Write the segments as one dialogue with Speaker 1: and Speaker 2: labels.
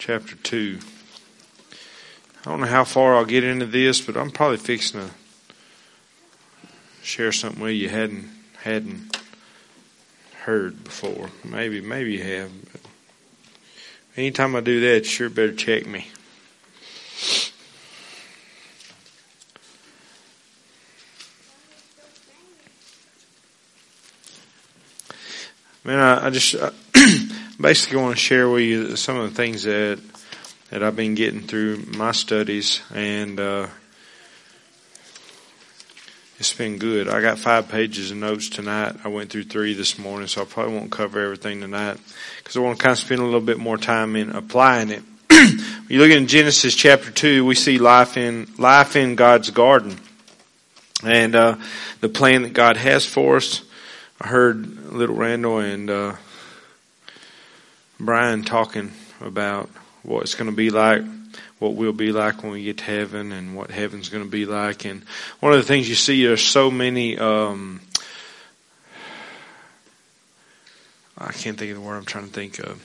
Speaker 1: chapter 2. I don't know how far I'll get into this, but I'm probably fixing to share something with you hadn't hadn't heard before. Maybe maybe you have. But anytime I do that, you sure better check me. Man, I, I just I basically want to share with you some of the things that that I've been getting through my studies, and uh, it's been good. I got five pages of notes tonight. I went through three this morning, so I probably won't cover everything tonight because I want to kind of spend a little bit more time in applying it. when you look in Genesis chapter two, we see life in life in God's garden, and uh, the plan that God has for us. I heard little Randall and uh, Brian talking about what it's going to be like, what we'll be like when we get to heaven, and what heaven's going to be like. And one of the things you see, there's so many. Um, I can't think of the word I'm trying to think of.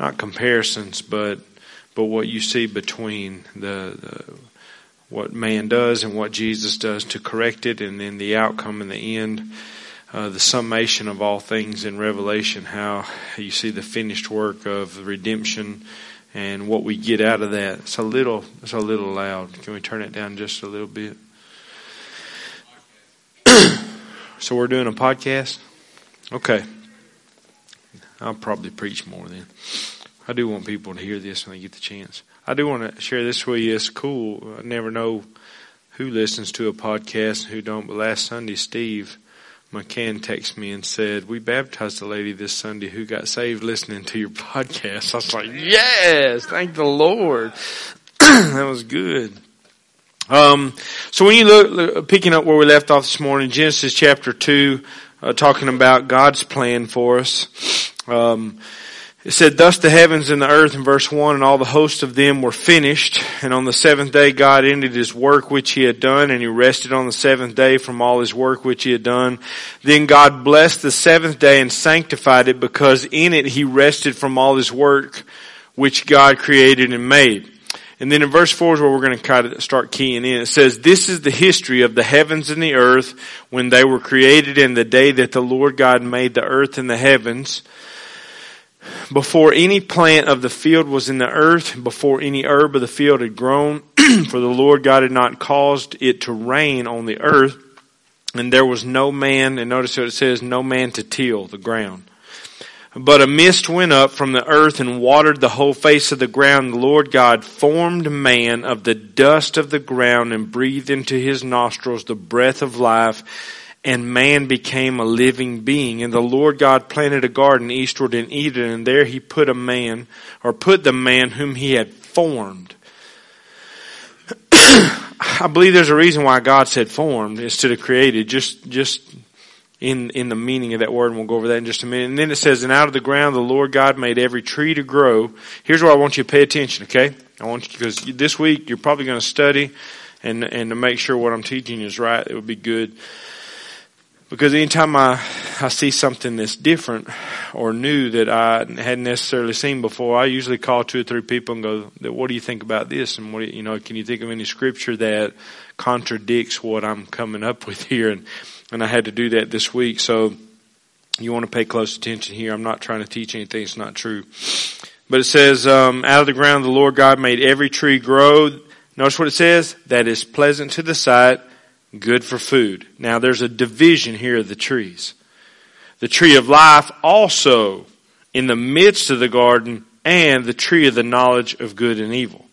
Speaker 1: Not comparisons, but but what you see between the, the what man does and what Jesus does to correct it, and then the outcome in the end uh, the summation of all things in Revelation, how you see the finished work of redemption and what we get out of that. It's a little, it's a little loud. Can we turn it down just a little bit? so we're doing a podcast? Okay. I'll probably preach more then. I do want people to hear this when they get the chance. I do want to share this with you. It's cool. I never know who listens to a podcast and who don't, but last Sunday, Steve, McCann texted me and said, we baptized a lady this Sunday who got saved listening to your podcast. I was like, yes, thank the Lord. that was good. Um, so when you look, picking up where we left off this morning, Genesis chapter 2, uh, talking about God's plan for us. Um, it said, Thus the heavens and the earth in verse 1 and all the host of them were finished. And on the seventh day God ended his work which he had done and he rested on the seventh day from all his work which he had done. Then God blessed the seventh day and sanctified it because in it he rested from all his work which God created and made. And then in verse 4 is where we're going to kind of start keying in. It says, This is the history of the heavens and the earth when they were created in the day that the Lord God made the earth and the heavens before any plant of the field was in the earth, before any herb of the field had grown, for the Lord God had not caused it to rain on the earth, and there was no man, and notice what it says, no man to till the ground. But a mist went up from the earth and watered the whole face of the ground. The Lord God formed man of the dust of the ground and breathed into his nostrils the breath of life and man became a living being. And the Lord God planted a garden eastward in Eden, and there he put a man, or put the man whom he had formed. I believe there's a reason why God said formed instead of created, just, just in, in the meaning of that word, and we'll go over that in just a minute. And then it says, and out of the ground the Lord God made every tree to grow. Here's where I want you to pay attention, okay? I want you, because this week you're probably going to study and, and to make sure what I'm teaching is right, it would be good. Because anytime I, I see something that's different or new that I hadn't necessarily seen before, I usually call two or three people and go, what do you think about this? And what, you, you know, can you think of any scripture that contradicts what I'm coming up with here? And, and I had to do that this week. So you want to pay close attention here. I'm not trying to teach anything that's not true. But it says, um, out of the ground the Lord God made every tree grow. Notice what it says? That is pleasant to the sight good for food. Now there's a division here of the trees. The tree of life also in the midst of the garden and the tree of the knowledge of good and evil.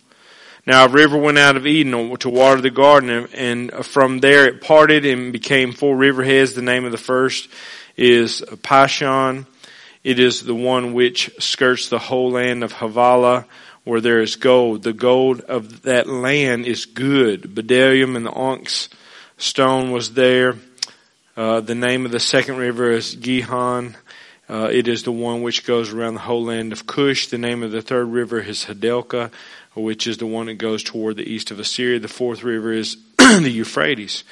Speaker 1: Now a river went out of Eden to water the garden and from there it parted and became four riverheads. The name of the first is Pishon. It is the one which skirts the whole land of Havilah where there is gold. The gold of that land is good. Bdellium and the onyx stone was there. Uh, the name of the second river is Gihon. Uh, it is the one which goes around the whole land of Cush. The name of the third river is Hiddekel, which is the one that goes toward the east of Assyria. The fourth river is the Euphrates.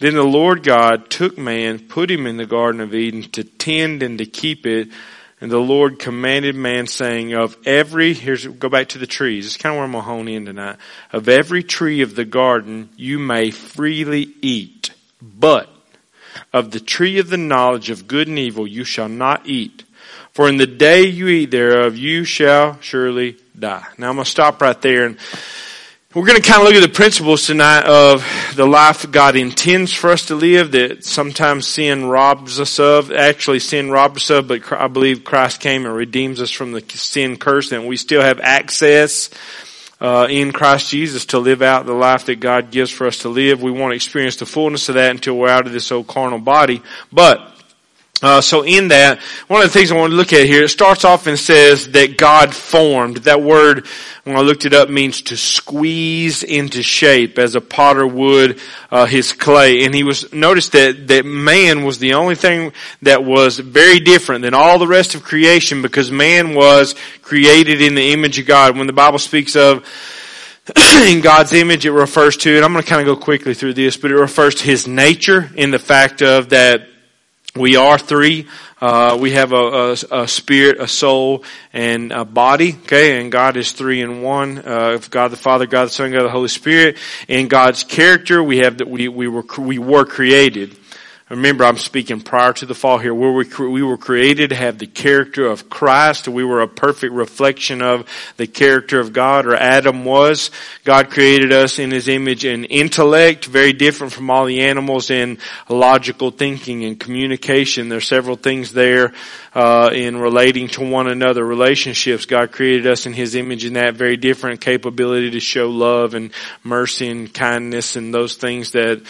Speaker 1: Then the Lord God took man, put him in the Garden of Eden to tend and to keep it. And the Lord commanded man saying, of every, here's, go back to the trees. It's kind of where I'm going to hone in tonight. Of every tree of the garden you may freely eat, but of the tree of the knowledge of good and evil you shall not eat. For in the day you eat thereof you shall surely die. Now I'm going to stop right there and we're going to kind of look at the principles tonight of the life God intends for us to live that sometimes sin robs us of. Actually, sin robs us of, but I believe Christ came and redeems us from the sin curse and we still have access uh, in Christ Jesus to live out the life that God gives for us to live. We won't experience the fullness of that until we're out of this old carnal body. But uh, so in that, one of the things I want to look at here, it starts off and says that God formed. That word, when I looked it up, means to squeeze into shape as a potter would uh, his clay. And he was notice that that man was the only thing that was very different than all the rest of creation because man was created in the image of God. When the Bible speaks of in God's image, it refers to, and I'm going to kind of go quickly through this, but it refers to his nature in the fact of that we are three. Uh, we have a, a, a, spirit, a soul, and a body. Okay, and God is three in one. Uh, God the Father, God the Son, God the Holy Spirit. In God's character, we have that we we were we were created. Remember, I'm speaking prior to the fall here, where we, we were created to have the character of Christ. We were a perfect reflection of the character of God, or Adam was. God created us in His image and intellect, very different from all the animals in logical thinking and communication. There are several things there uh, in relating to one another, relationships. God created us in His image in that very different capability to show love and mercy and kindness and those things that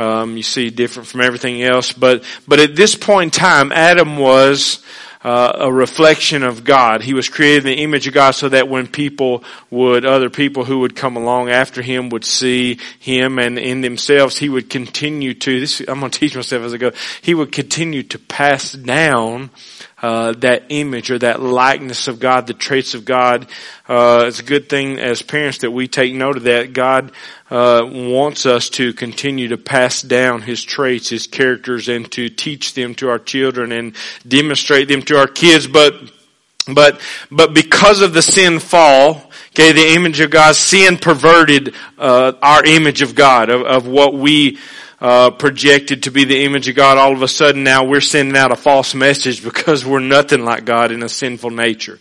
Speaker 1: um, you see different from everything else, but but at this point in time, Adam was uh, a reflection of God. He was created in the image of God, so that when people would, other people who would come along after him, would see him, and in themselves, he would continue to. This I'm going to teach myself as I go. He would continue to pass down uh, that image or that likeness of God, the traits of God. Uh, it's a good thing as parents that we take note of that. God uh, wants us to continue to pass down His traits, His characters, and to teach them to our children and demonstrate them to our kids. But but but because of the sin fall, okay, the image of God, sin perverted uh, our image of God of, of what we uh, projected to be the image of God, all of a sudden now we're sending out a false message because we're nothing like God in a sinful nature.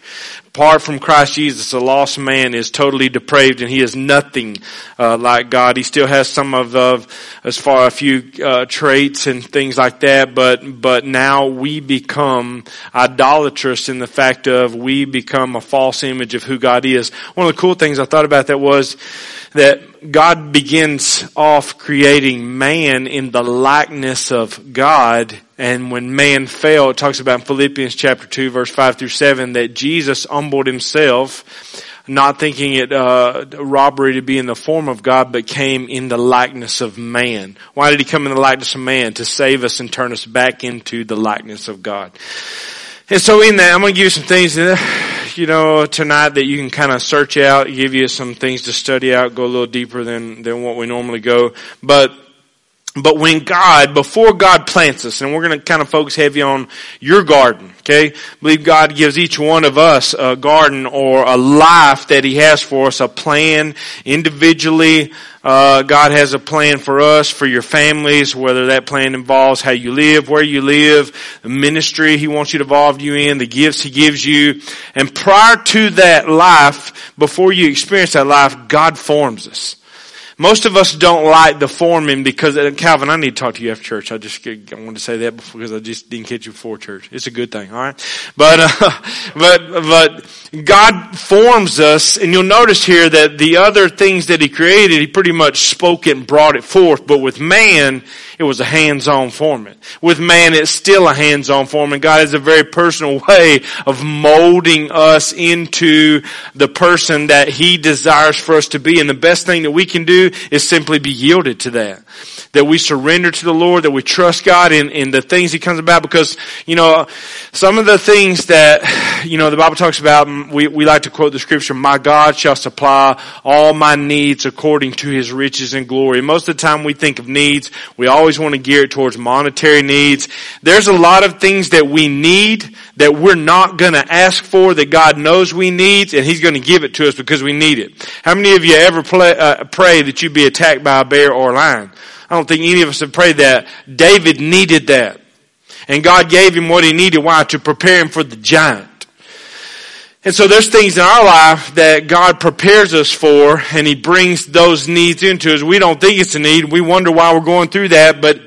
Speaker 1: Apart from Christ Jesus, a lost man is totally depraved and he is nothing uh, like God. He still has some of, of as far a few uh, traits and things like that, but but now we become idolatrous in the fact of we become a false image of who God is. One of the cool things I thought about that was that God begins off creating man in the likeness of God. And when man fell, it talks about in Philippians chapter 2 verse 5 through 7 that Jesus humbled himself, not thinking it uh, robbery to be in the form of God, but came in the likeness of man. Why did he come in the likeness of man? To save us and turn us back into the likeness of God. And so in that, I'm going to give you some things, you know, tonight that you can kind of search out, give you some things to study out, go a little deeper than, than what we normally go. But, but when God, before God plants us, and we're going to kind of focus heavy on your garden, okay? Believe God gives each one of us a garden or a life that He has for us, a plan individually, uh, God has a plan for us, for your families, whether that plan involves how you live, where you live, the ministry He wants you to involve you in, the gifts He gives you. And prior to that life, before you experience that life, God forms us. Most of us don't like the forming because, uh, Calvin, I need to talk to you after church. I just, I wanted to say that because I just didn't catch you before church. It's a good thing, alright? But, uh, but, but God forms us, and you'll notice here that the other things that He created, He pretty much spoke it and brought it forth, but with man, it was a hands-on forming. With man, it's still a hands-on forming. God has a very personal way of molding us into the person that He desires for us to be. And the best thing that we can do is simply be yielded to that that we surrender to the Lord, that we trust God in, in the things He comes about because, you know, some of the things that, you know, the Bible talks about, we, we like to quote the scripture, my God shall supply all my needs according to His riches and glory. most of the time we think of needs, we always want to gear it towards monetary needs. There's a lot of things that we need that we're not going to ask for that God knows we need and He's going to give it to us because we need it. How many of you ever play, uh, pray that you'd be attacked by a bear or a lion? I don't think any of us have prayed that. David needed that. And God gave him what he needed. Why? To prepare him for the giant. And so there's things in our life that God prepares us for and He brings those needs into us. We don't think it's a need. We wonder why we're going through that, but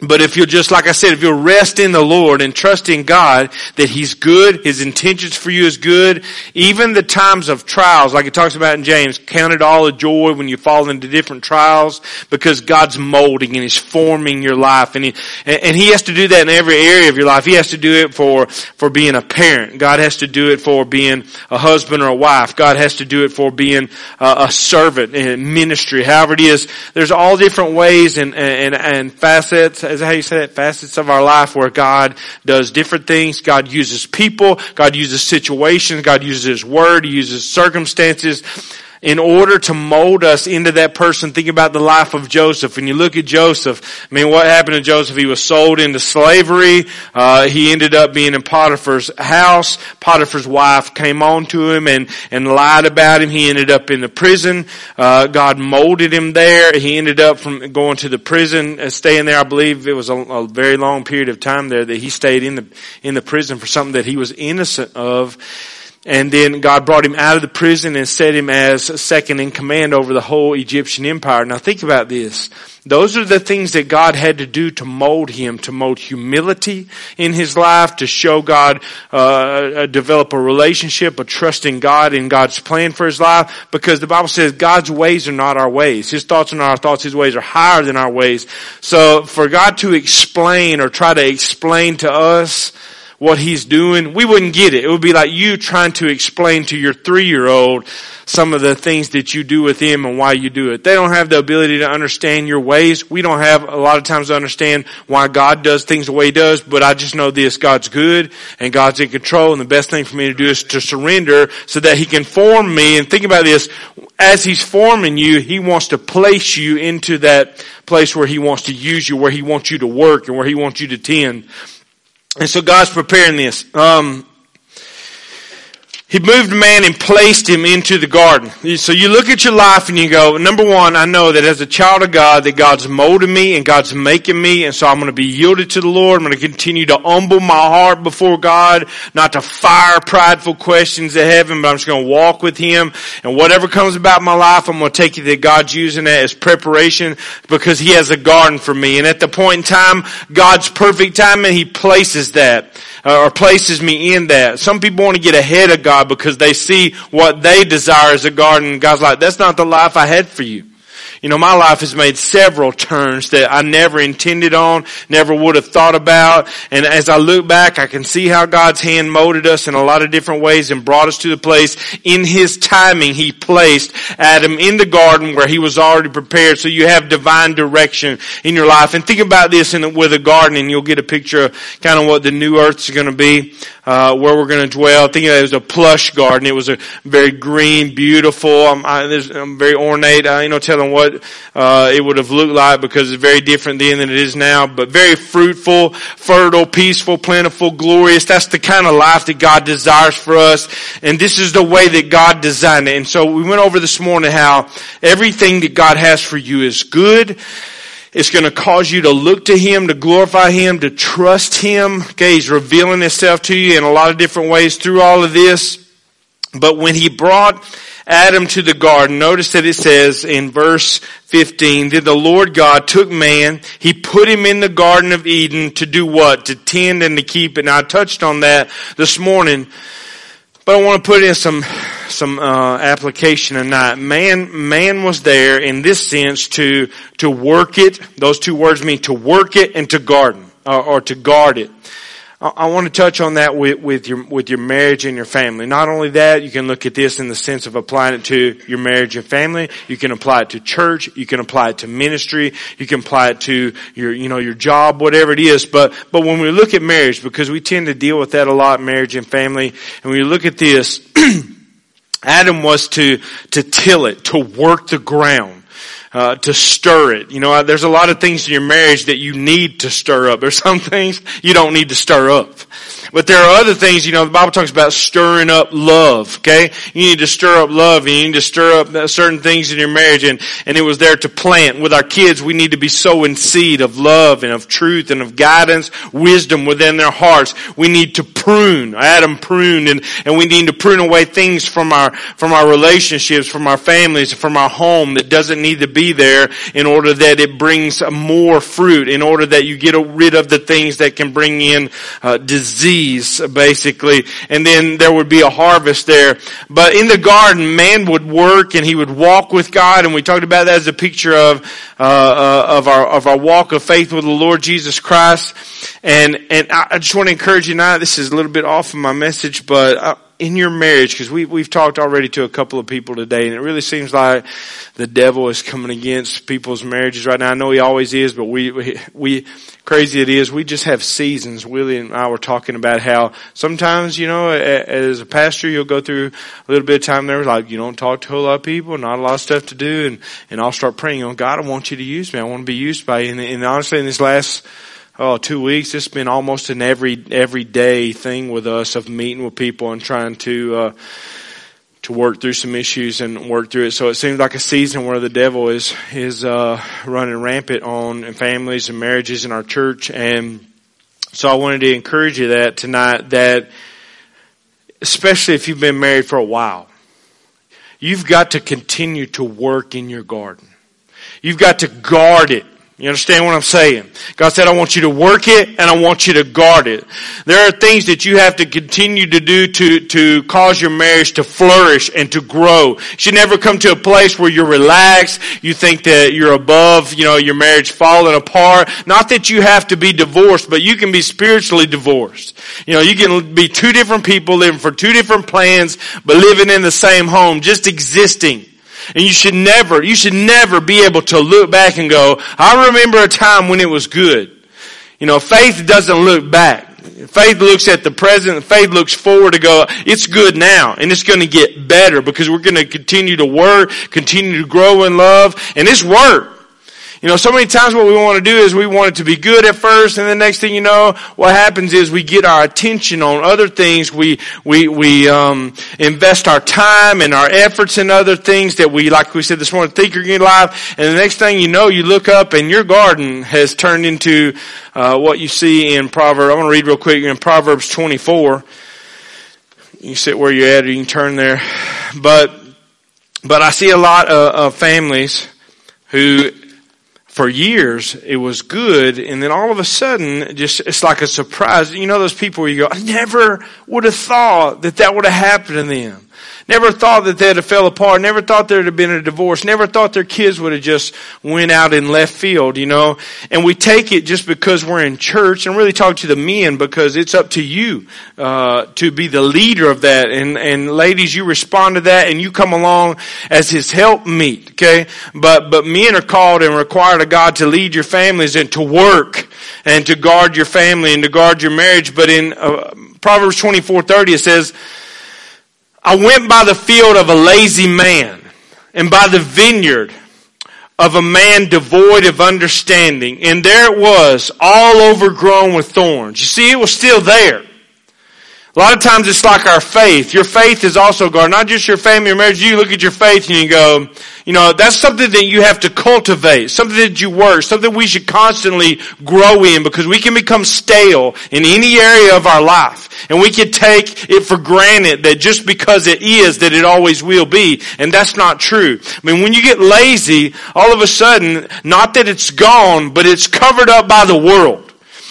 Speaker 1: but if you'll just, like I said, if you'll rest in the Lord and trust in God that He's good, His intentions for you is good, even the times of trials, like it talks about in James, count it all a joy when you fall into different trials because God's molding and He's forming your life and He, and He has to do that in every area of your life. He has to do it for, for being a parent. God has to do it for being a husband or a wife. God has to do it for being a, a servant in ministry. However it is, there's all different ways and, and, and facets is how you say that? Facets of our life where God does different things. God uses people. God uses situations. God uses His Word. He uses circumstances in order to mold us into that person. Think about the life of Joseph. When you look at Joseph, I mean, what happened to Joseph? He was sold into slavery. Uh, he ended up being in Potiphar's house. Potiphar's wife came on to him and, and lied about him. He ended up in the prison. Uh, God molded him there. He ended up from going to the prison, uh, staying there. I believe it was a, a very long period of time there that he stayed in the, in the prison for something that he was innocent of. And then God brought him out of the prison and set him as second in command over the whole Egyptian empire. Now think about this. Those are the things that God had to do to mold him, to mold humility in his life, to show God, uh, develop a relationship, a trust in God and God's plan for his life. Because the Bible says God's ways are not our ways. His thoughts are not our thoughts. His ways are higher than our ways. So for God to explain or try to explain to us what he's doing, we wouldn't get it. It would be like you trying to explain to your three-year-old some of the things that you do with him and why you do it. They don't have the ability to understand your ways. We don't have a lot of times to understand why God does things the way he does, but I just know this, God's good and God's in control and the best thing for me to do is to surrender so that he can form me and think about this, as he's forming you, he wants to place you into that place where he wants to use you, where he wants you to work and where he wants you to tend. And so God's preparing this. Um, he moved man and placed him into the garden. So you look at your life and you go, number one, I know that as a child of God, that God's molding me and God's making me, and so I'm going to be yielded to the Lord. I'm going to continue to humble my heart before God, not to fire prideful questions at heaven, but I'm just going to walk with Him. And whatever comes about my life, I'm going to take it that God's using that as preparation because He has a garden for me. And at the point in time, God's perfect timing, He places that uh, or places me in that. Some people want to get ahead of God because they see what they desire as a garden. God's like, that's not the life I had for you. You know, my life has made several turns that I never intended on, never would have thought about. And as I look back, I can see how God's hand molded us in a lot of different ways and brought us to the place in His timing He placed Adam in the garden where He was already prepared. So you have divine direction in your life. And think about this in, with a garden and you'll get a picture of kind of what the new earth's going to be uh, where we're going to dwell. I think it was a plush garden. It was a very green, beautiful. I'm, I, I'm very ornate. I ain't no telling what uh, it would have looked like because it's very different then than it is now. But very fruitful, fertile, peaceful, plentiful, glorious. That's the kind of life that God desires for us. And this is the way that God designed it. And so we went over this morning how everything that God has for you is good it's going to cause you to look to Him, to glorify Him, to trust Him. Okay, He's revealing Himself to you in a lot of different ways through all of this. But when He brought Adam to the garden, notice that it says in verse 15, that the Lord God took man, He put him in the Garden of Eden to do what? To tend and to keep. And I touched on that this morning. But I want to put in some some uh, application tonight. Man, man was there in this sense to to work it. Those two words mean to work it and to garden or, or to guard it. I want to touch on that with, with your with your marriage and your family. Not only that, you can look at this in the sense of applying it to your marriage and family. You can apply it to church. You can apply it to ministry. You can apply it to your you know your job, whatever it is. But but when we look at marriage, because we tend to deal with that a lot, marriage and family, and when you look at this, Adam was to to till it, to work the ground uh, to stir it. You know, there's a lot of things in your marriage that you need to stir up. There's some things you don't need to stir up. But there are other things, you know, the Bible talks about stirring up love, okay? You need to stir up love and you need to stir up certain things in your marriage and, and it was there to plant. With our kids, we need to be sowing seed of love and of truth and of guidance, wisdom within their hearts. We need to prune. Adam pruned and, and we need to prune away things from our, from our relationships, from our families, from our home that doesn't need to be there in order that it brings more fruit, in order that you get rid of the things that can bring in uh, disease, basically. And then there would be a harvest there. But in the garden, man would work and he would walk with God, and we talked about that as a picture of uh, uh, of our of our walk of faith with the Lord Jesus Christ. And and I just want to encourage you now. This is a little bit off of my message, but. I, in your marriage, because we, we've talked already to a couple of people today, and it really seems like the devil is coming against people's marriages right now. I know he always is, but we, we, we crazy it is, we just have seasons. Willie and I were talking about how sometimes, you know, as a pastor, you'll go through a little bit of time there, like you don't talk to a lot of people, not a lot of stuff to do, and, and I'll start praying, on God, I want you to use me. I want to be used by you. And, and honestly, in this last oh, two weeks. It's been almost an every everyday thing with us of meeting with people and trying to uh, to work through some issues and work through it. So it seems like a season where the devil is is uh, running rampant on families and marriages in our church. And so I wanted to encourage you that tonight that especially if you've been married for a while, you've got to continue to work in your garden. You've got to guard it you understand what I'm saying? God said, I want you to work it and I want you to guard it. There are things that you have to continue to do to, to cause your marriage to flourish and to grow. You should never come to a place where you're relaxed, you think that you're above, you know, your marriage falling apart. Not that you have to be divorced, but you can be spiritually divorced. You know, you can be two different people living for two different plans, but living in the same home, just existing. And you should never, you should never be able to look back and go, I remember a time when it was good. You know, faith doesn't look back. Faith looks at the present. Faith looks forward to go, it's good now and it's going to get better because we're going to continue to work, continue to grow in love and it's work. You know, so many times what we want to do is we want it to be good at first, and the next thing you know, what happens is we get our attention on other things. We we we um, invest our time and our efforts in other things that we, like we said this morning, think are in life. And the next thing you know, you look up and your garden has turned into uh, what you see in Proverbs. I want to read real quick in Proverbs 24. You sit where you're at, or you can turn there. But but I see a lot of, of families who for years it was good and then all of a sudden just it's like a surprise. You know those people where you go i never would have thought that that would have happened to them Never thought that they'd have fell apart. Never thought there'd have been a divorce. Never thought their kids would have just went out in left field, you know. And we take it just because we're in church and really talk to the men because it's up to you, uh, to be the leader of that. And, and ladies, you respond to that and you come along as his help meet, okay? But, but men are called and required of God to lead your families and to work and to guard your family and to guard your marriage. But in uh, Proverbs 24, 30, it says, I went by the field of a lazy man and by the vineyard of a man devoid of understanding. And there it was, all overgrown with thorns. You see, it was still there. A lot of times it's like our faith. Your faith is also guarded. Not just your family or marriage. You look at your faith and you go, you know, that's something that you have to cultivate. Something that you work. Something we should constantly grow in because we can become stale in any area of our life. And we can take it for granted that just because it is, that it always will be. And that's not true. I mean, when you get lazy, all of a sudden, not that it's gone, but it's covered up by the world.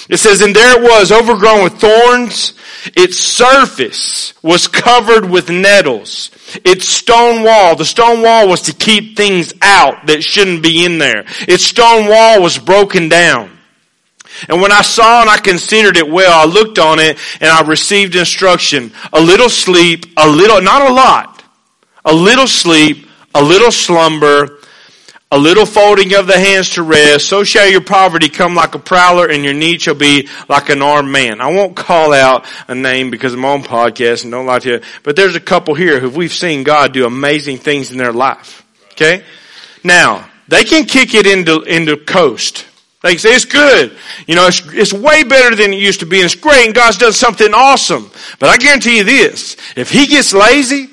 Speaker 1: It says, and there it was, overgrown with thorns. Its surface was covered with nettles. Its stone wall, the stone wall was to keep things out that shouldn't be in there. Its stone wall was broken down. And when I saw and I considered it well, I looked on it and I received instruction. A little sleep, a little, not a lot, a little sleep, a little slumber, a little folding of the hands to rest, so shall your poverty come like a prowler and your need shall be like an armed man. I won't call out a name because I'm on podcast and don't like to, but there's a couple here who we've seen God do amazing things in their life. Okay? Now, they can kick it into, into coast. They say it's good. You know, it's, it's way better than it used to be and it's great and God's done something awesome. But I guarantee you this, if he gets lazy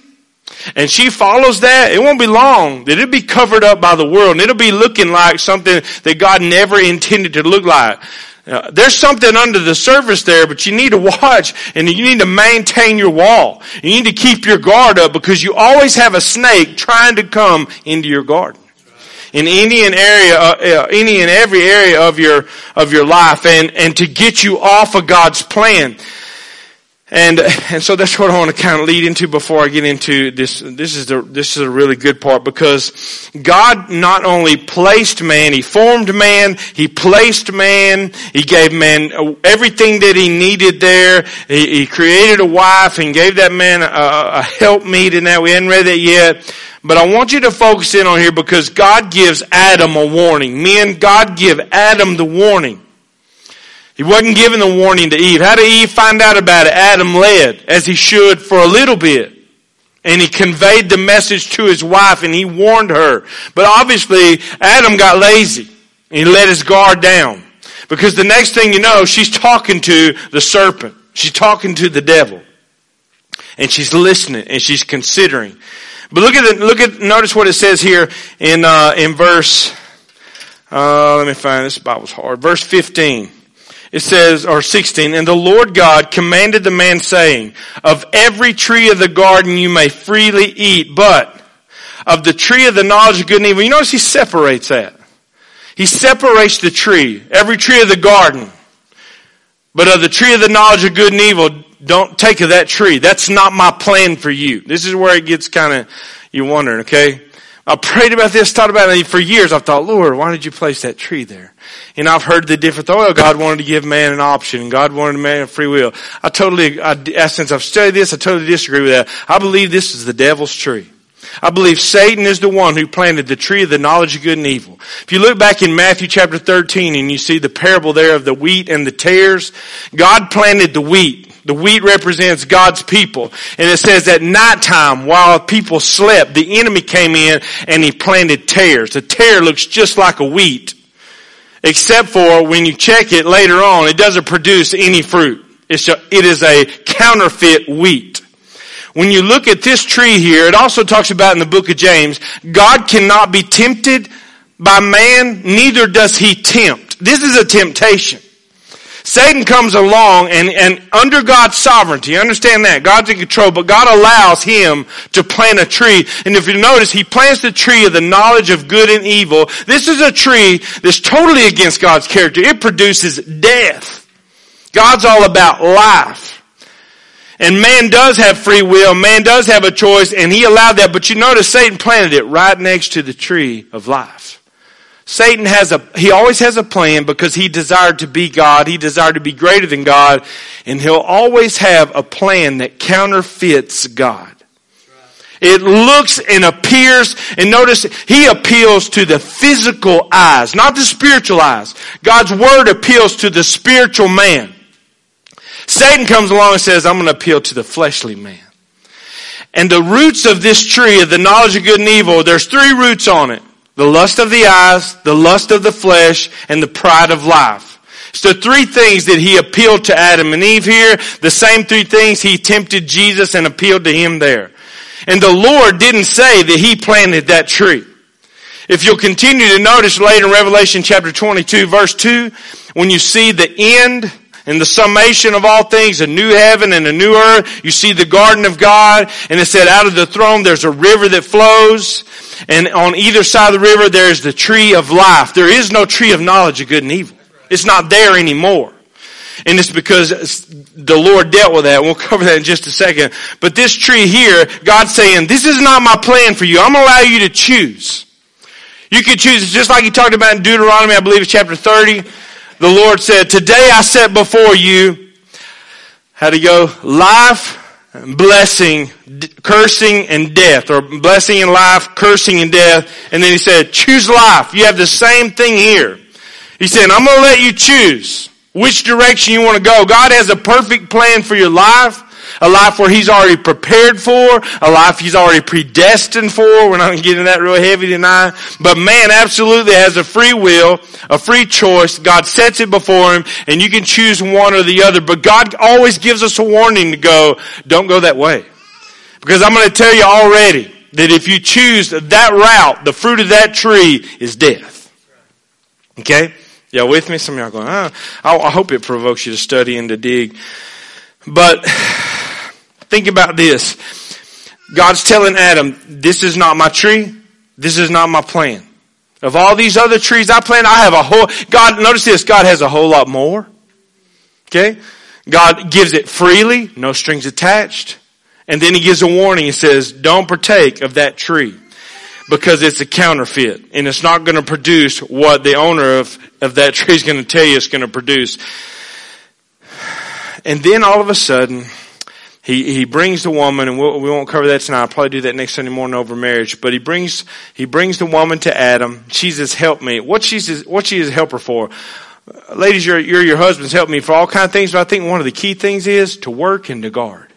Speaker 1: and she follows that, it won't be long that it'll be covered up by the world and it'll be looking like something that God never intended to look like. There's something under the surface there, but you need to watch and you need to maintain your wall. You need to keep your guard up because you always have a snake trying to come into your garden. In any and area, uh, uh, any and every area of your, of your life and, and to get you off of God's plan. And, and so that's what I want to kind of lead into before I get into this. This is the, this is a really good part because God not only placed man, He formed man, He placed man, He gave man everything that he needed there. He, he created a wife and gave that man a, a helpmeet in that. We hadn't read that yet. But I want you to focus in on here because God gives Adam a warning. Men, God give Adam the warning. He wasn't giving the warning to Eve. How did Eve find out about it? Adam led, as he should for a little bit. And he conveyed the message to his wife and he warned her. But obviously, Adam got lazy. And he let his guard down. Because the next thing you know, she's talking to the serpent. She's talking to the devil. And she's listening and she's considering. But look at the, look at, notice what it says here in, uh, in verse, uh, let me find this Bible's hard. Verse 15 it says, or 16, and the Lord God commanded the man saying, of every tree of the garden you may freely eat, but of the tree of the knowledge of good and evil. You notice he separates that. He separates the tree, every tree of the garden. But of the tree of the knowledge of good and evil, don't take of that tree. That's not my plan for you. This is where it gets kind of, you're wondering, okay? I prayed about this, thought about it for years. I thought, Lord, why did you place that tree there? And I've heard the different, oh, God wanted to give man an option and God wanted man a free will. I totally, I, since I've studied this, I totally disagree with that. I believe this is the devil's tree. I believe Satan is the one who planted the tree of the knowledge of good and evil. If you look back in Matthew chapter 13 and you see the parable there of the wheat and the tares, God planted the wheat. The wheat represents God's people. And it says at nighttime while people slept, the enemy came in and he planted tares. The tare looks just like a wheat. Except for when you check it later on, it doesn't produce any fruit. It's a, it is a counterfeit wheat. When you look at this tree here, it also talks about in the book of James, God cannot be tempted by man, neither does he tempt. This is a temptation. Satan comes along and, and under God's sovereignty, understand that, God's in control, but God allows him to plant a tree. And if you notice, he plants the tree of the knowledge of good and evil. This is a tree that's totally against God's character. It produces death. God's all about life. And man does have free will, man does have a choice, and he allowed that, but you notice Satan planted it right next to the tree of life. Satan has a, he always has a plan because he desired to be God. He desired to be greater than God. And he'll always have a plan that counterfeits God. It looks and appears, and notice he appeals to the physical eyes, not the spiritual eyes. God's word appeals to the spiritual man. Satan comes along and says, I'm going to appeal to the fleshly man. And the roots of this tree of the knowledge of good and evil, there's three roots on it. The lust of the eyes, the lust of the flesh, and the pride of life. It's the three things that he appealed to Adam and Eve here. The same three things he tempted Jesus and appealed to him there. And the Lord didn't say that he planted that tree. If you'll continue to notice later in Revelation chapter 22 verse 2, when you see the end and the summation of all things, a new heaven and a new earth, you see the garden of God, and it said out of the throne there's a river that flows, and on either side of the river, there's the tree of life. There is no tree of knowledge of good and evil. It's not there anymore. And it's because the Lord dealt with that. We'll cover that in just a second. But this tree here, God's saying, this is not my plan for you. I'm going to allow you to choose. You can choose, just like he talked about in Deuteronomy, I believe it's chapter 30. The Lord said, today I set before you, how to go, life blessing, cursing, and death, or blessing and life, cursing and death. And then he said, choose life. You have the same thing here. He said, I'm going to let you choose which direction you want to go. God has a perfect plan for your life. A life where he's already prepared for, a life he's already predestined for. We're not getting that real heavy tonight. But man absolutely has a free will, a free choice. God sets it before him and you can choose one or the other. But God always gives us a warning to go, don't go that way. Because I'm going to tell you already that if you choose that route, the fruit of that tree is death. Okay? Y'all with me? Some of y'all going, oh, I hope it provokes you to study and to dig. But think about this. God's telling Adam, this is not my tree. This is not my plan. Of all these other trees I plant, I have a whole, God, notice this, God has a whole lot more. Okay? God gives it freely, no strings attached. And then he gives a warning. He says, don't partake of that tree because it's a counterfeit and it's not going to produce what the owner of, of that tree is going to tell you it's going to produce. And then all of a sudden, he, he brings the woman, and we'll, we will not cover that tonight. I'll probably do that next Sunday morning over marriage. But he brings, he brings the woman to Adam. She's his helpmate. What she's his, what she is a helper for? Ladies, you're, you're your husband's help me for all kind of things, but I think one of the key things is to work and to guard.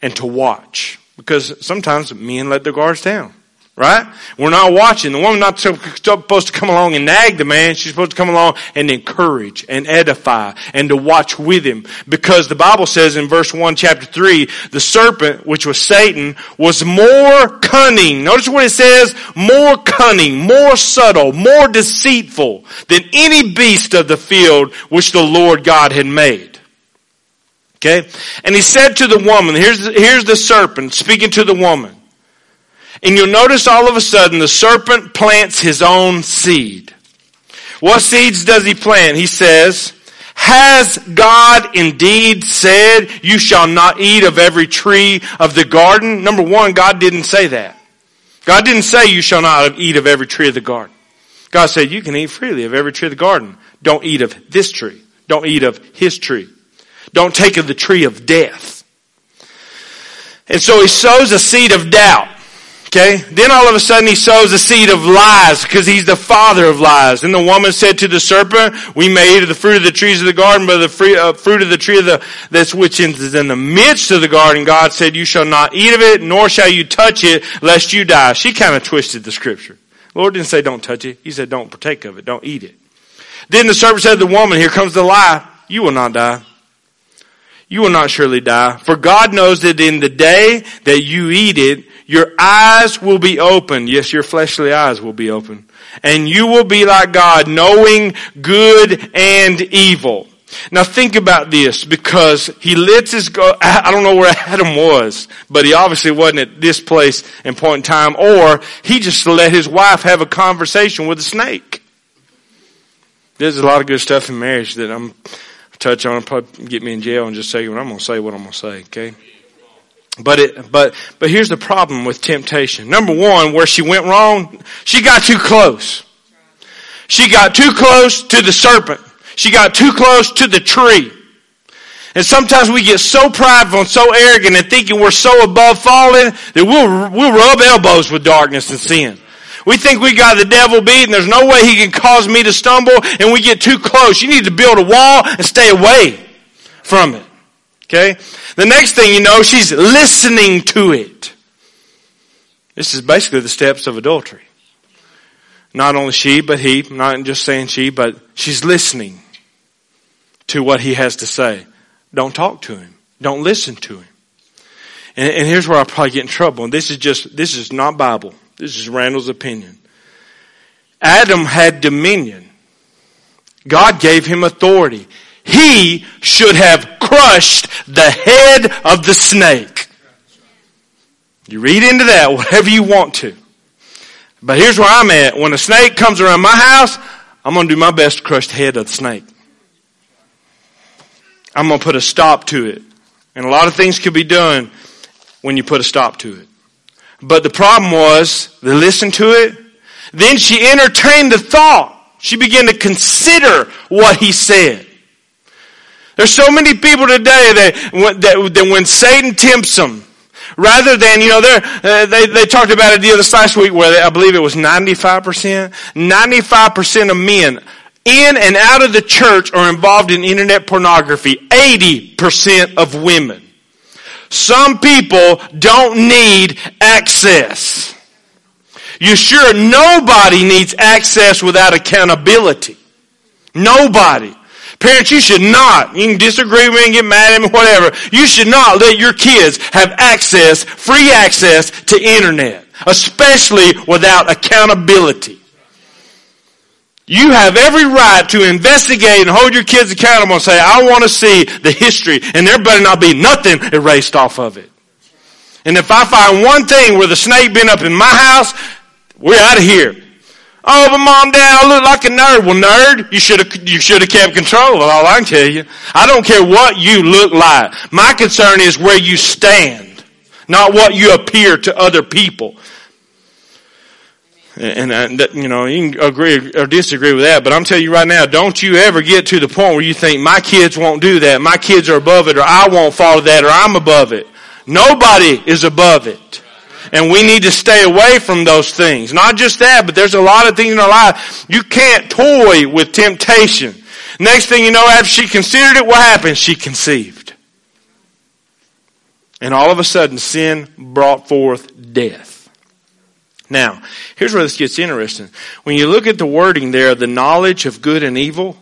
Speaker 1: And to watch. Because sometimes men let their guards down. Right? We're not watching. The woman's not supposed to come along and nag the man. She's supposed to come along and encourage and edify and to watch with him. Because the Bible says in verse 1 chapter 3, the serpent, which was Satan, was more cunning. Notice what it says? More cunning, more subtle, more deceitful than any beast of the field which the Lord God had made. Okay? And he said to the woman, here's, here's the serpent speaking to the woman. And you'll notice all of a sudden the serpent plants his own seed. What seeds does he plant? He says, has God indeed said, you shall not eat of every tree of the garden? Number one, God didn't say that. God didn't say you shall not eat of every tree of the garden. God said you can eat freely of every tree of the garden. Don't eat of this tree. Don't eat of his tree. Don't take of the tree of death. And so he sows a seed of doubt. Okay? Then all of a sudden he sows a seed of lies because he's the father of lies. And the woman said to the serpent, we may eat of the fruit of the trees of the garden, but the free, uh, fruit of the tree of the, that's which is in the midst of the garden, God said, you shall not eat of it, nor shall you touch it, lest you die. She kind of twisted the scripture. Lord didn't say don't touch it. He said don't partake of it. Don't eat it. Then the serpent said to the woman, here comes the lie. You will not die. You will not surely die. For God knows that in the day that you eat it, your eyes will be open. Yes, your fleshly eyes will be open. And you will be like God, knowing good and evil. Now think about this because he lets his go, I don't know where Adam was, but he obviously wasn't at this place and point in time, or he just let his wife have a conversation with a snake. There's a lot of good stuff in marriage that I'm touch on, probably get me in jail and just say what I'm going to say, what I'm going to say, okay? But it, but, but here's the problem with temptation. Number one, where she went wrong, she got too close. She got too close to the serpent. She got too close to the tree. And sometimes we get so prideful and so arrogant and thinking we're so above falling that we'll, we'll rub elbows with darkness and sin. We think we got the devil beat and there's no way he can cause me to stumble and we get too close. You need to build a wall and stay away from it. Okay? The next thing you know, she's listening to it. This is basically the steps of adultery. Not only she, but he, not just saying she, but she's listening to what he has to say. Don't talk to him. Don't listen to him. And, and here's where I'll probably get in trouble. And this is just, this is not Bible. This is Randall's opinion. Adam had dominion. God gave him authority. He should have crushed the head of the snake. You read into that whatever you want to. But here's where I'm at. When a snake comes around my house, I'm going to do my best to crush the head of the snake. I'm going to put a stop to it. And a lot of things could be done when you put a stop to it. But the problem was, they listened to it. Then she entertained the thought. She began to consider what he said. There's so many people today that, that, that when Satan tempts them, rather than, you know, uh, they, they talked about it the other last week where they, I believe it was 95%, 95% of men in and out of the church are involved in internet pornography. 80% of women Some people don't need access. You sure nobody needs access without accountability. Nobody. Parents, you should not, you can disagree with me and get mad at me, whatever. You should not let your kids have access, free access to internet, especially without accountability. You have every right to investigate and hold your kids accountable and say, I want to see the history and there better not be nothing erased off of it. And if I find one thing where the snake been up in my house, we're out of here. Oh, but mom, dad, I look like a nerd. Well, nerd, you should have, you should have kept control of all I can tell you. I don't care what you look like. My concern is where you stand, not what you appear to other people. And, and you know, you can agree or disagree with that, but I'm telling you right now, don't you ever get to the point where you think my kids won't do that, my kids are above it, or I won't follow that, or I'm above it. Nobody is above it. And we need to stay away from those things. Not just that, but there's a lot of things in our life. You can't toy with temptation. Next thing you know, after she considered it, what happened? She conceived. And all of a sudden, sin brought forth death. Now, here's where this gets interesting. When you look at the wording there, the knowledge of good and evil,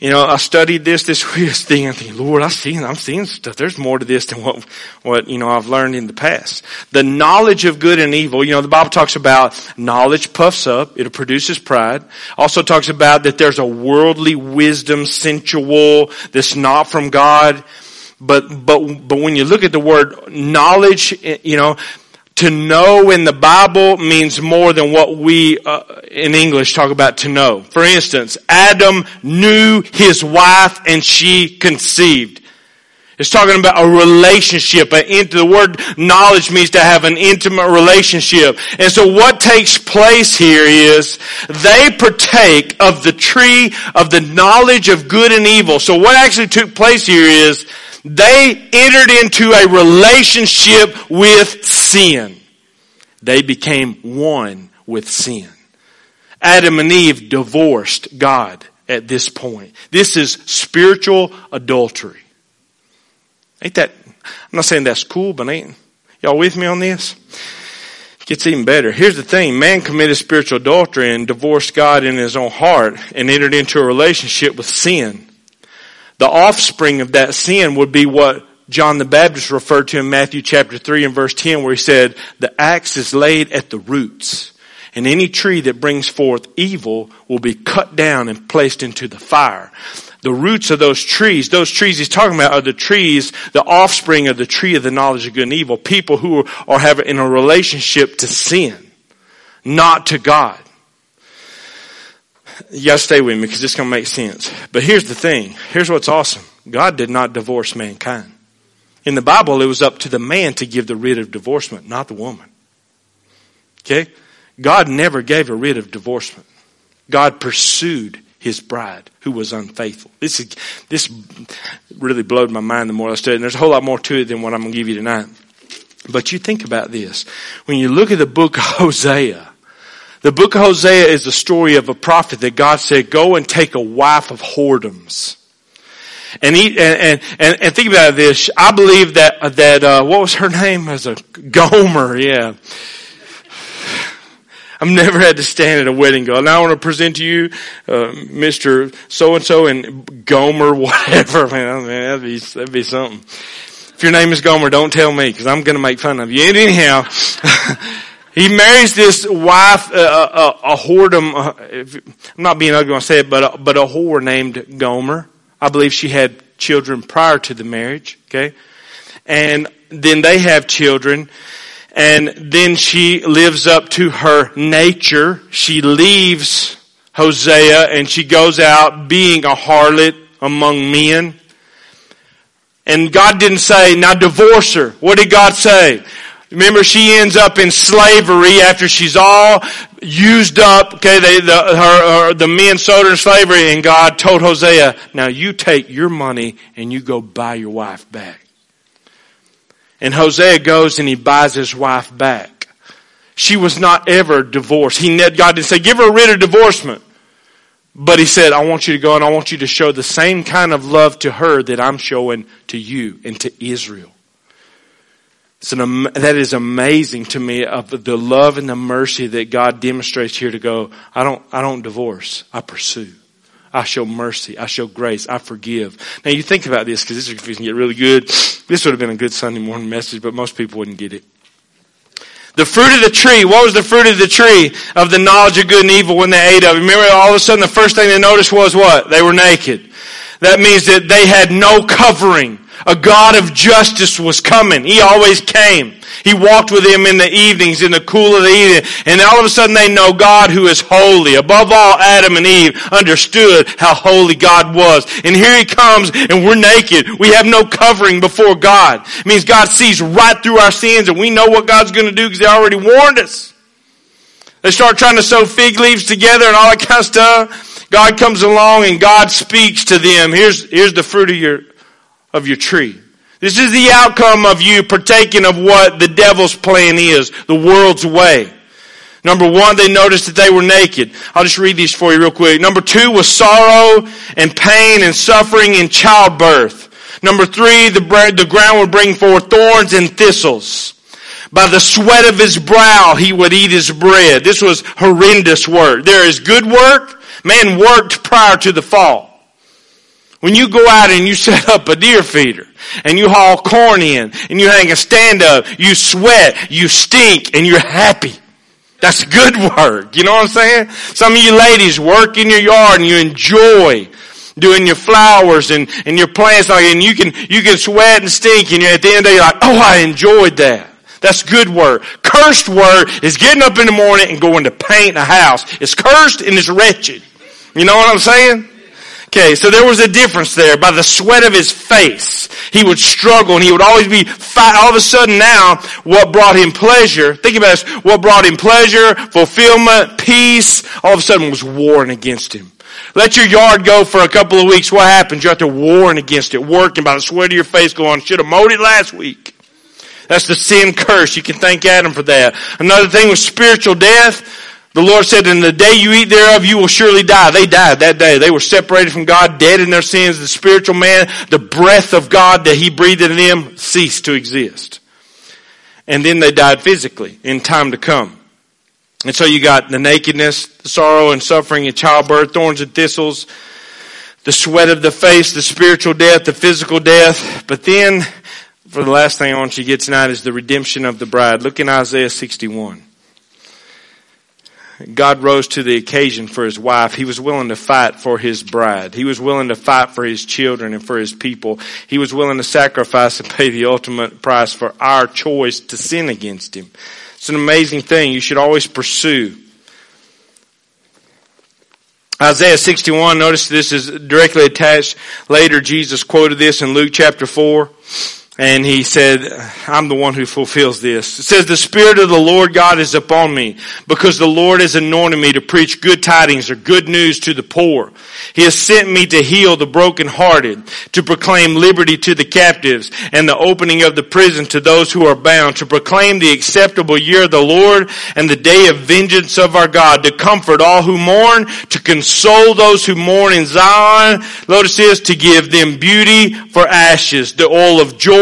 Speaker 1: you know, I studied this this week. I thinking, Lord, I'm seeing, I'm seeing stuff. There's more to this than what, what, you know, I've learned in the past. The knowledge of good and evil, you know, the Bible talks about knowledge puffs up. It produces pride. Also talks about that there's a worldly wisdom, sensual, that's not from God. But, but, but when you look at the word knowledge, you know, to know in the Bible means more than what we uh, in English talk about to know. For instance, Adam knew his wife and she conceived. It's talking about a relationship. The word knowledge means to have an intimate relationship. And so what takes place here is they partake of the tree of the knowledge of good and evil. So what actually took place here is they entered into a relationship with sin. They became one with sin. Adam and Eve divorced God at this point. This is spiritual adultery. Ain't that, I'm not saying that's cool, but ain't, y'all with me on this? It gets even better. Here's the thing. Man committed spiritual adultery and divorced God in his own heart and entered into a relationship with sin the offspring of that sin would be what John the Baptist referred to in Matthew chapter 3 and verse 10 where he said, the axe is laid at the roots and any tree that brings forth evil will be cut down and placed into the fire. The roots of those trees, those trees he's talking about are the trees, the offspring of the tree of the knowledge of good and evil. People who are having in a relationship to sin, not to God you gotta stay with me because it's gonna make sense. But here's the thing. Here's what's awesome. God did not divorce mankind. In the Bible, it was up to the man to give the writ of divorcement, not the woman. Okay? God never gave a writ of divorcement. God pursued his bride who was unfaithful. This is, this really blowed my mind the more I studied. And there's a whole lot more to it than what I'm going to give you tonight. But you think about this. When you look at the book of Hosea, the book of Hosea is the story of a prophet that God said, go and take a wife of whoredoms. And, he, and, and, and think about this. I believe that, that, uh, what was her name? As a Gomer, yeah. I've never had to stand at a wedding go, now I want to present to you, uh, Mr. So-and-so and Gomer, whatever. Man, that'd be, that'd be something. If your name is Gomer, don't tell me, because I'm going to make fun of you. And anyhow, He marries this wife, uh, uh, a, a, whoredom. Uh, I'm not being ugly when I say it, but a, but a whore named Gomer. I believe she had children prior to the marriage. Okay, and then they have children, and then she lives up to her nature. She leaves Hosea and she goes out being a harlot among men. And God didn't say, now divorce her. What did God say? Remember, she ends up in slavery after she's all used up. Okay, they, the, her, her, the men sold her in slavery, and God told Hosea, "Now you take your money and you go buy your wife back." And Hosea goes and he buys his wife back. She was not ever divorced. He God didn't say, "Give her a writ of divorcement." But he said, I want you to go and I want you to show the same kind of love to her that I'm showing to you and to Israel. An, that is amazing to me of the love and the mercy that God demonstrates here to go, I don't, I don't divorce. I pursue. I show mercy. I show grace. I forgive. Now you think about this because this is going to get really good. This would have been a good Sunday morning message, but most people wouldn't get it. The fruit of the tree. What was the fruit of the tree of the knowledge of good and evil when they ate of it? Remember all of a sudden the first thing they noticed was what? They were naked. That means that they had no covering. A God of justice was coming. He always came. He walked with them in the evenings, in the cool of the evening, and all of a sudden they know God who is holy. Above all, Adam and Eve understood how holy God was. And here he comes, and we're naked. We have no covering before God. It means God sees right through our sins, and we know what God's going to do because He already warned us. They start trying to sew fig leaves together and all that kind of stuff. God comes along and God speaks to them. Here's, here's the fruit of your, of your tree. This is the outcome of you partaking of what the devil's plan is, the world's way. Number one, they noticed that they were naked. I'll just read these for you real quick. Number two was sorrow and pain and suffering in childbirth. Number three, the, the ground would bring forth thorns and thistles. By the sweat of his brow, he would eat his bread. This was horrendous work. There is good work. Man worked prior to the fall. When you go out and you set up a deer feeder and you haul corn in and you hang a stand up, you sweat, you stink, and you're happy. That's good work. You know what I'm saying? Some of you ladies work in your yard and you enjoy doing your flowers and, and your plants and you can, you can sweat and stink and at the end of the day you're like, oh, I enjoyed that. That's good work. Cursed work is getting up in the morning and going to paint a house. It's cursed and it's wretched. You know what I'm saying? Okay, so there was a difference there. By the sweat of his face, he would struggle and he would always be fight. All of a sudden now, what brought him pleasure, think about this, what brought him pleasure, fulfillment, peace, all of a sudden was warring against him. Let your yard go for a couple of weeks. What happens? You're out there warring against it, working by the sweat of your face going, should have mowed it last week. That's the sin curse. You can thank Adam for that. Another thing was spiritual death. The Lord said, in the day you eat thereof, you will surely die. They died that day. They were separated from God, dead in their sins. The spiritual man, the breath of God that he breathed in them ceased to exist. And then they died physically in time to come. And so you got the nakedness, the sorrow and suffering and childbirth, thorns and thistles, the sweat of the face, the spiritual death, the physical death. But then, for the last thing I want you to get tonight is the redemption of the bride. Look in Isaiah 61. God rose to the occasion for his wife. He was willing to fight for his bride. He was willing to fight for his children and for his people. He was willing to sacrifice and pay the ultimate price for our choice to sin against him. It's an amazing thing. You should always pursue. Isaiah 61, notice this is directly attached. Later, Jesus quoted this in Luke chapter 4. And he said, I'm the one who fulfills this. It says, the Spirit of the Lord God is upon me because the Lord has anointed me to preach good tidings or good news to the poor. He has sent me to heal the brokenhearted, to proclaim liberty to the captives and the opening of the prison to those who are bound, to proclaim the acceptable year of the Lord and the day of vengeance of our God, to comfort all who mourn, to console those who mourn in Zion. Notice this, to give them beauty for ashes, the oil of joy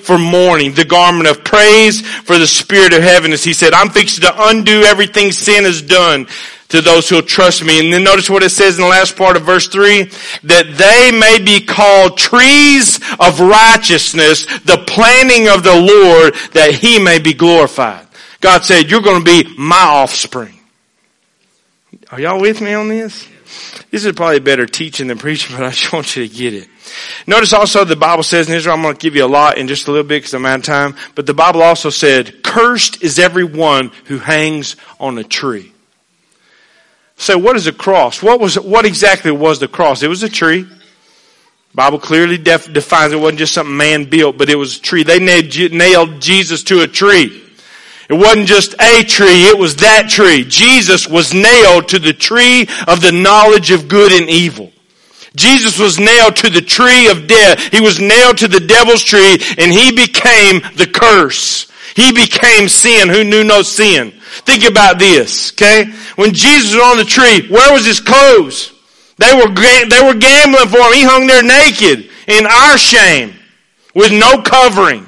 Speaker 1: for mourning, the garment of praise for the spirit of heaviness. He said, I'm fixing to undo everything sin has done to those who'll trust me. And then notice what it says in the last part of verse 3, that they may be called trees of righteousness, the planting of the Lord, that he may be glorified. God said, you're going to be my offspring. Are y'all with me on this? This is probably better teaching than preaching, but I just want you to get it. Notice also the Bible says in Israel, I'm going to give you a lot in just a little bit because I'm out of time, but the Bible also said, cursed is everyone who hangs on a tree. So what is a cross? What was, what exactly was the cross? It was a tree. Bible clearly def- defines it wasn't just something man built, but it was a tree. They nailed, nailed Jesus to a tree. It wasn't just a tree, it was that tree. Jesus was nailed to the tree of the knowledge of good and evil. Jesus was nailed to the tree of death. He was nailed to the devil's tree and he became the curse. He became sin who knew no sin. Think about this, okay? When Jesus was on the tree, where was his clothes? They were, they were gambling for him. He hung there naked in our shame with no covering.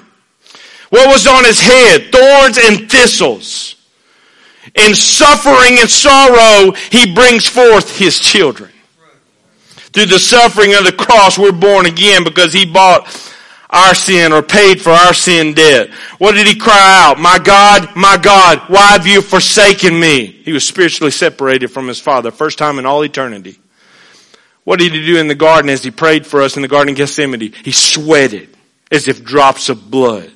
Speaker 1: What was on his head? Thorns and thistles. In suffering and sorrow, he brings forth his children. Through the suffering of the cross, we're born again because he bought our sin or paid for our sin debt. What did he cry out? My God, my God, why have you forsaken me? He was spiritually separated from his father, first time in all eternity. What did he do in the garden as he prayed for us in the Garden of Gethsemane? He sweated as if drops of blood.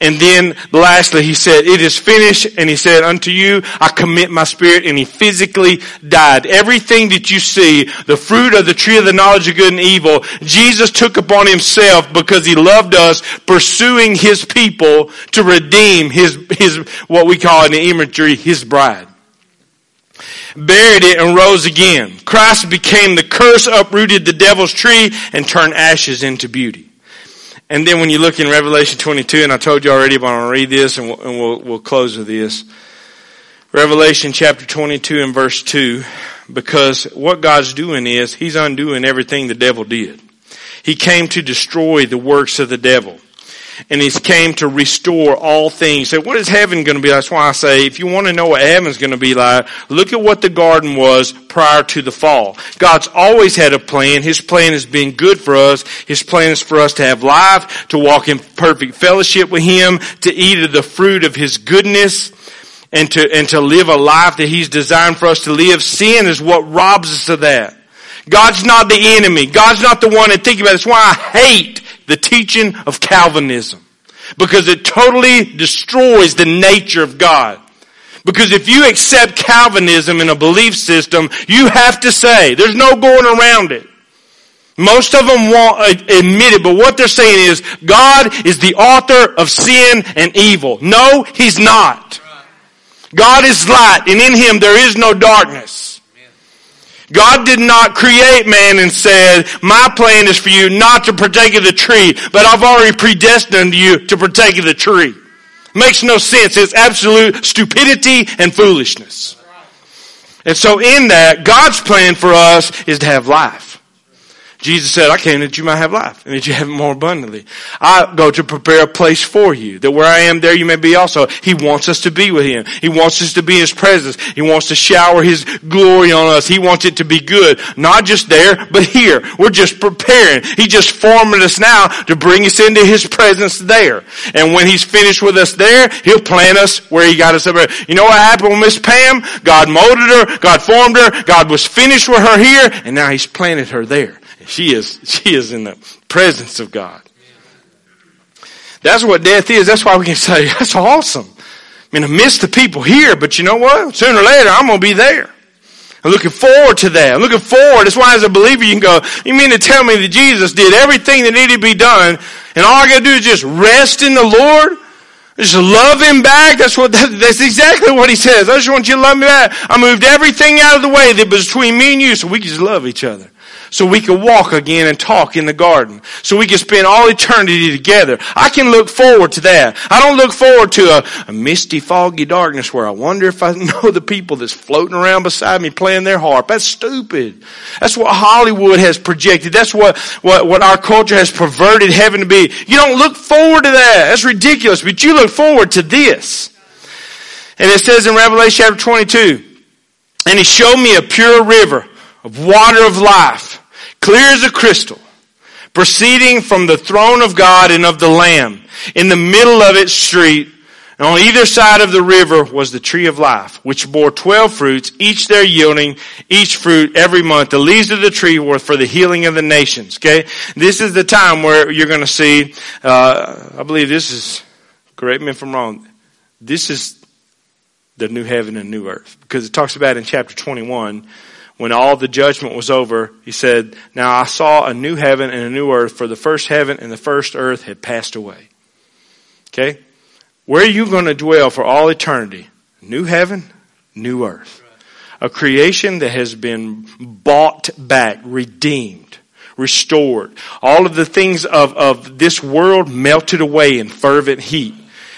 Speaker 1: And then lastly, he said, it is finished. And he said, unto you, I commit my spirit. And he physically died. Everything that you see, the fruit of the tree of the knowledge of good and evil, Jesus took upon himself because he loved us, pursuing his people to redeem his, his, what we call in the imagery, his bride buried it and rose again. Christ became the curse, uprooted the devil's tree, and turned ashes into beauty. And then when you look in Revelation 22, and I told you already, but I'll read this and, we'll, and we'll, we'll close with this. Revelation chapter 22 and verse 2, because what God's doing is, He's undoing everything the devil did. He came to destroy the works of the devil and he's came to restore all things. So what is heaven going to be? That's why I say, if you want to know what heaven's going to be like, look at what the garden was prior to the fall. God's always had a plan. His plan has been good for us. His plan is for us to have life, to walk in perfect fellowship with Him, to eat of the fruit of His goodness, and to, and to live a life that He's designed for us to live. Sin is what robs us of that. God's not the enemy. God's not the one that think about it. That's why I hate teaching of Calvinism. Because it totally destroys the nature of God. Because if you accept Calvinism in a belief system, you have to say, there's no going around it. Most of them won't admit it, but what they're saying is, God is the author of sin and evil. No, He's not. God is light, and in Him there is no darkness. God did not create man and said, my plan is for you not to partake of the tree, but I've already predestined you to partake of the tree. Makes no sense. It's absolute stupidity and foolishness. And so in that, God's plan for us is to have life. Jesus said, I came that you might have life and that you have it more abundantly. I go to prepare a place for you that where I am there you may be also. He wants us to be with Him. He wants us to be in His presence. He wants to shower His glory on us. He wants it to be good. Not just there, but here. We're just preparing. He just forming us now to bring us into His presence there. And when He's finished with us there, He'll plant us where He got us over. You know what happened with Miss Pam? God molded her. God formed her. God was finished with her here. And now He's planted her there. She is, she is in the presence of God. That's what death is. That's why we can say, that's awesome. I mean, I miss the people here, but you know what? Sooner or later, I'm going to be there. I'm looking forward to that. I'm looking forward. That's why as a believer, you can go, you mean to tell me that Jesus did everything that needed to be done, and all I got to do is just rest in the Lord? Just love him back. That's what, that's exactly what he says. I just want you to love me back. I moved everything out of the way that was between me and you so we can just love each other so we can walk again and talk in the garden. So we can spend all eternity together. I can look forward to that. I don't look forward to a, a misty, foggy darkness where I wonder if I know the people that's floating around beside me playing their harp. That's stupid. That's what Hollywood has projected. That's what, what, what our culture has perverted heaven to be. You don't look forward to that. That's ridiculous. But you look forward to this. And it says in Revelation chapter 22, and he showed me a pure river of water of life clear as a crystal, proceeding from the throne of God and of the Lamb. In the middle of its street, and on either side of the river was the tree of life, which bore twelve fruits, each there yielding each fruit every month. The leaves of the tree were for the healing of the nations. Okay, this is the time where you're going to see. Uh, I believe this is. Correct me if I'm wrong. This is the new heaven and new earth because it talks about in chapter 21 when all the judgment was over, he said, Now I saw a new heaven and a new earth, for the first heaven and the first earth had passed away. Okay? Where are you going to dwell for all eternity? New heaven, new earth. A creation that has been bought back, redeemed, restored. All of the things of, of this world melted away in fervent heat.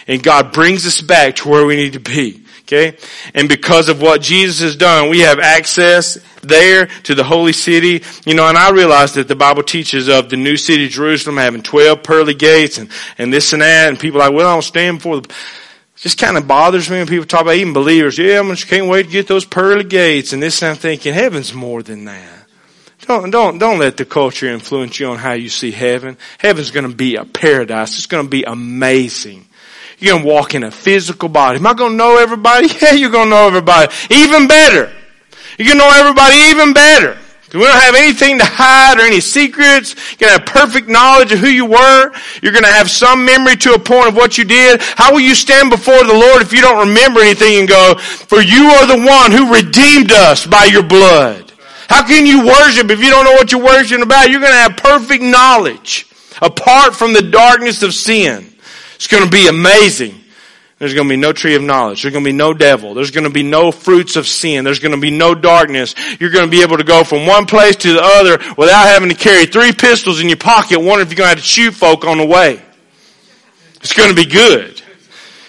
Speaker 1: And God brings us back to where we need to be. Okay? And because of what Jesus has done, we have access there to the holy city. You know, and I realize that the Bible teaches of the new city Jerusalem having 12 pearly gates and, and this and that. And people are like, well, I don't stand before the, just kind of bothers me when people talk about even believers. Yeah, I just can't wait to get those pearly gates and this and I'm thinking heaven's more than that. Don't, don't, don't let the culture influence you on how you see heaven. Heaven's gonna be a paradise. It's gonna be amazing. You're going to walk in a physical body. Am I going to know everybody? Yeah, you're going to know everybody. Even better. You're going to know everybody even better. We don't have anything to hide or any secrets. You're going to have perfect knowledge of who you were. You're going to have some memory to a point of what you did. How will you stand before the Lord if you don't remember anything and go, for you are the one who redeemed us by your blood. How can you worship if you don't know what you're worshiping about? You're going to have perfect knowledge apart from the darkness of sin. It's going to be amazing. There's going to be no tree of knowledge. There's going to be no devil. There's going to be no fruits of sin. There's going to be no darkness. You're going to be able to go from one place to the other without having to carry three pistols in your pocket, wondering if you're going to have to shoot folk on the way. It's going to be good.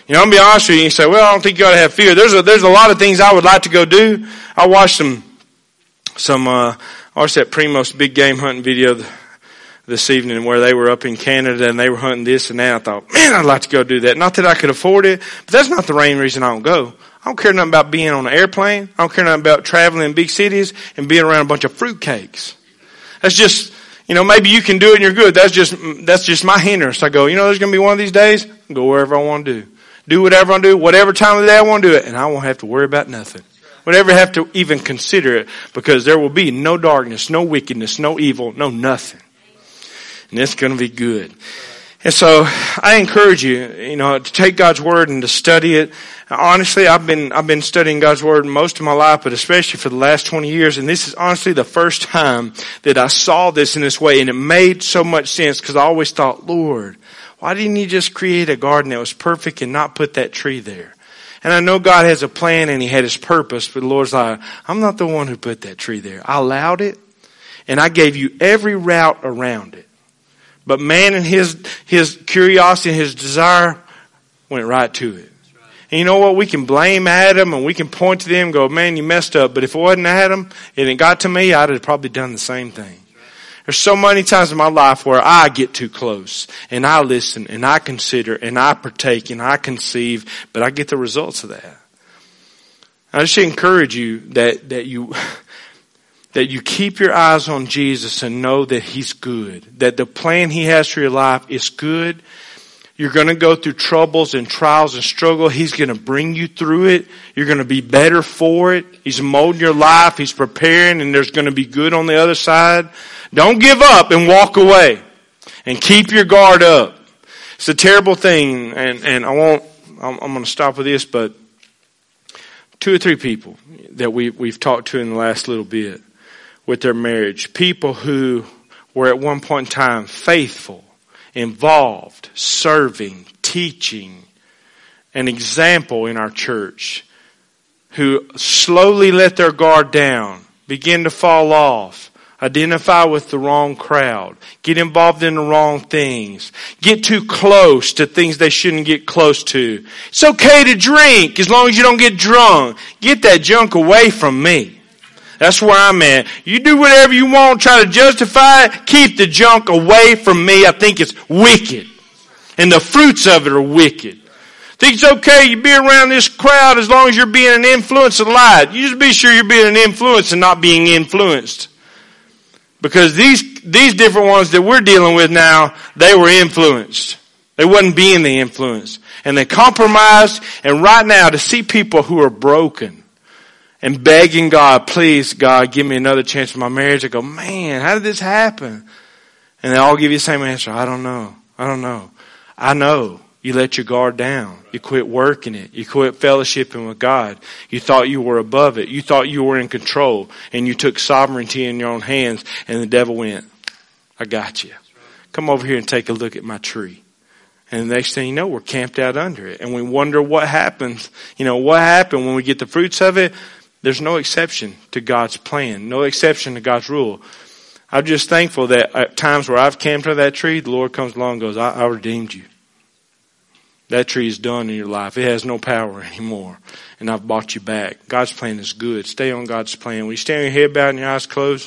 Speaker 1: You know, I'll be honest with you. You say, well, I don't think you ought to have fear. There's a, there's a lot of things I would like to go do. I watched some, some, uh, I watched that Primos big game hunting video this evening where they were up in Canada and they were hunting this and that. I thought, man, I'd like to go do that. Not that I could afford it, but that's not the main reason I don't go. I don't care nothing about being on an airplane. I don't care nothing about traveling in big cities and being around a bunch of fruitcakes. That's just, you know, maybe you can do it and you're good. That's just, that's just my hindrance. I go, you know, there's going to be one of these days. Go wherever I want to do. Do whatever I want to do, whatever time of the day I want to do it, and I won't have to worry about nothing. Would ever have to even consider it because there will be no darkness, no wickedness, no evil, no nothing and it's going to be good. And so I encourage you, you know, to take God's word and to study it. Honestly, I've been, I've been studying God's word most of my life, but especially for the last 20 years. And this is honestly the first time that I saw this in this way. And it made so much sense because I always thought, Lord, why didn't you just create a garden that was perfect and not put that tree there? And I know God has a plan and He had His purpose, but the Lord's like, I'm not the one who put that tree there. I allowed it and I gave you every route around it. But man and his, his curiosity and his desire went right to it. And you know what? We can blame Adam and we can point to them and go, man, you messed up. But if it wasn't Adam and it got to me, I'd have probably done the same thing. There's so many times in my life where I get too close and I listen and I consider and I partake and I conceive, but I get the results of that. I just encourage you that, that you, that you keep your eyes on Jesus and know that He's good, that the plan He has for your life is good. You're going to go through troubles and trials and struggle. He's going to bring you through it. You're going to be better for it. He's molding your life. He's preparing and there's going to be good on the other side. Don't give up and walk away and keep your guard up. It's a terrible thing and, and I won't, I'm, I'm going to stop with this, but two or three people that we, we've talked to in the last little bit with their marriage. People who were at one point in time faithful, involved, serving, teaching, an example in our church who slowly let their guard down, begin to fall off, identify with the wrong crowd, get involved in the wrong things, get too close to things they shouldn't get close to. It's okay to drink as long as you don't get drunk. Get that junk away from me. That's where I'm at. You do whatever you want, try to justify it, keep the junk away from me. I think it's wicked. And the fruits of it are wicked. Think it's okay you be around this crowd as long as you're being an influence of light. You just be sure you're being an influence and not being influenced. Because these, these different ones that we're dealing with now, they were influenced. They wasn't being the influence. And they compromised. And right now to see people who are broken, and begging God, please, God, give me another chance in my marriage. I go, man, how did this happen? And they all give you the same answer. I don't know. I don't know. I know. You let your guard down. You quit working it. You quit fellowshipping with God. You thought you were above it. You thought you were in control and you took sovereignty in your own hands and the devil went, I got you. Come over here and take a look at my tree. And the next thing you know, we're camped out under it and we wonder what happens. You know, what happened when we get the fruits of it? There's no exception to God's plan, no exception to God's rule. I'm just thankful that at times where I've camped under that tree, the Lord comes along and goes, I, I redeemed you. That tree is done in your life. It has no power anymore. And I've bought you back. God's plan is good. Stay on God's plan. When you stand your head bowed and your eyes closed,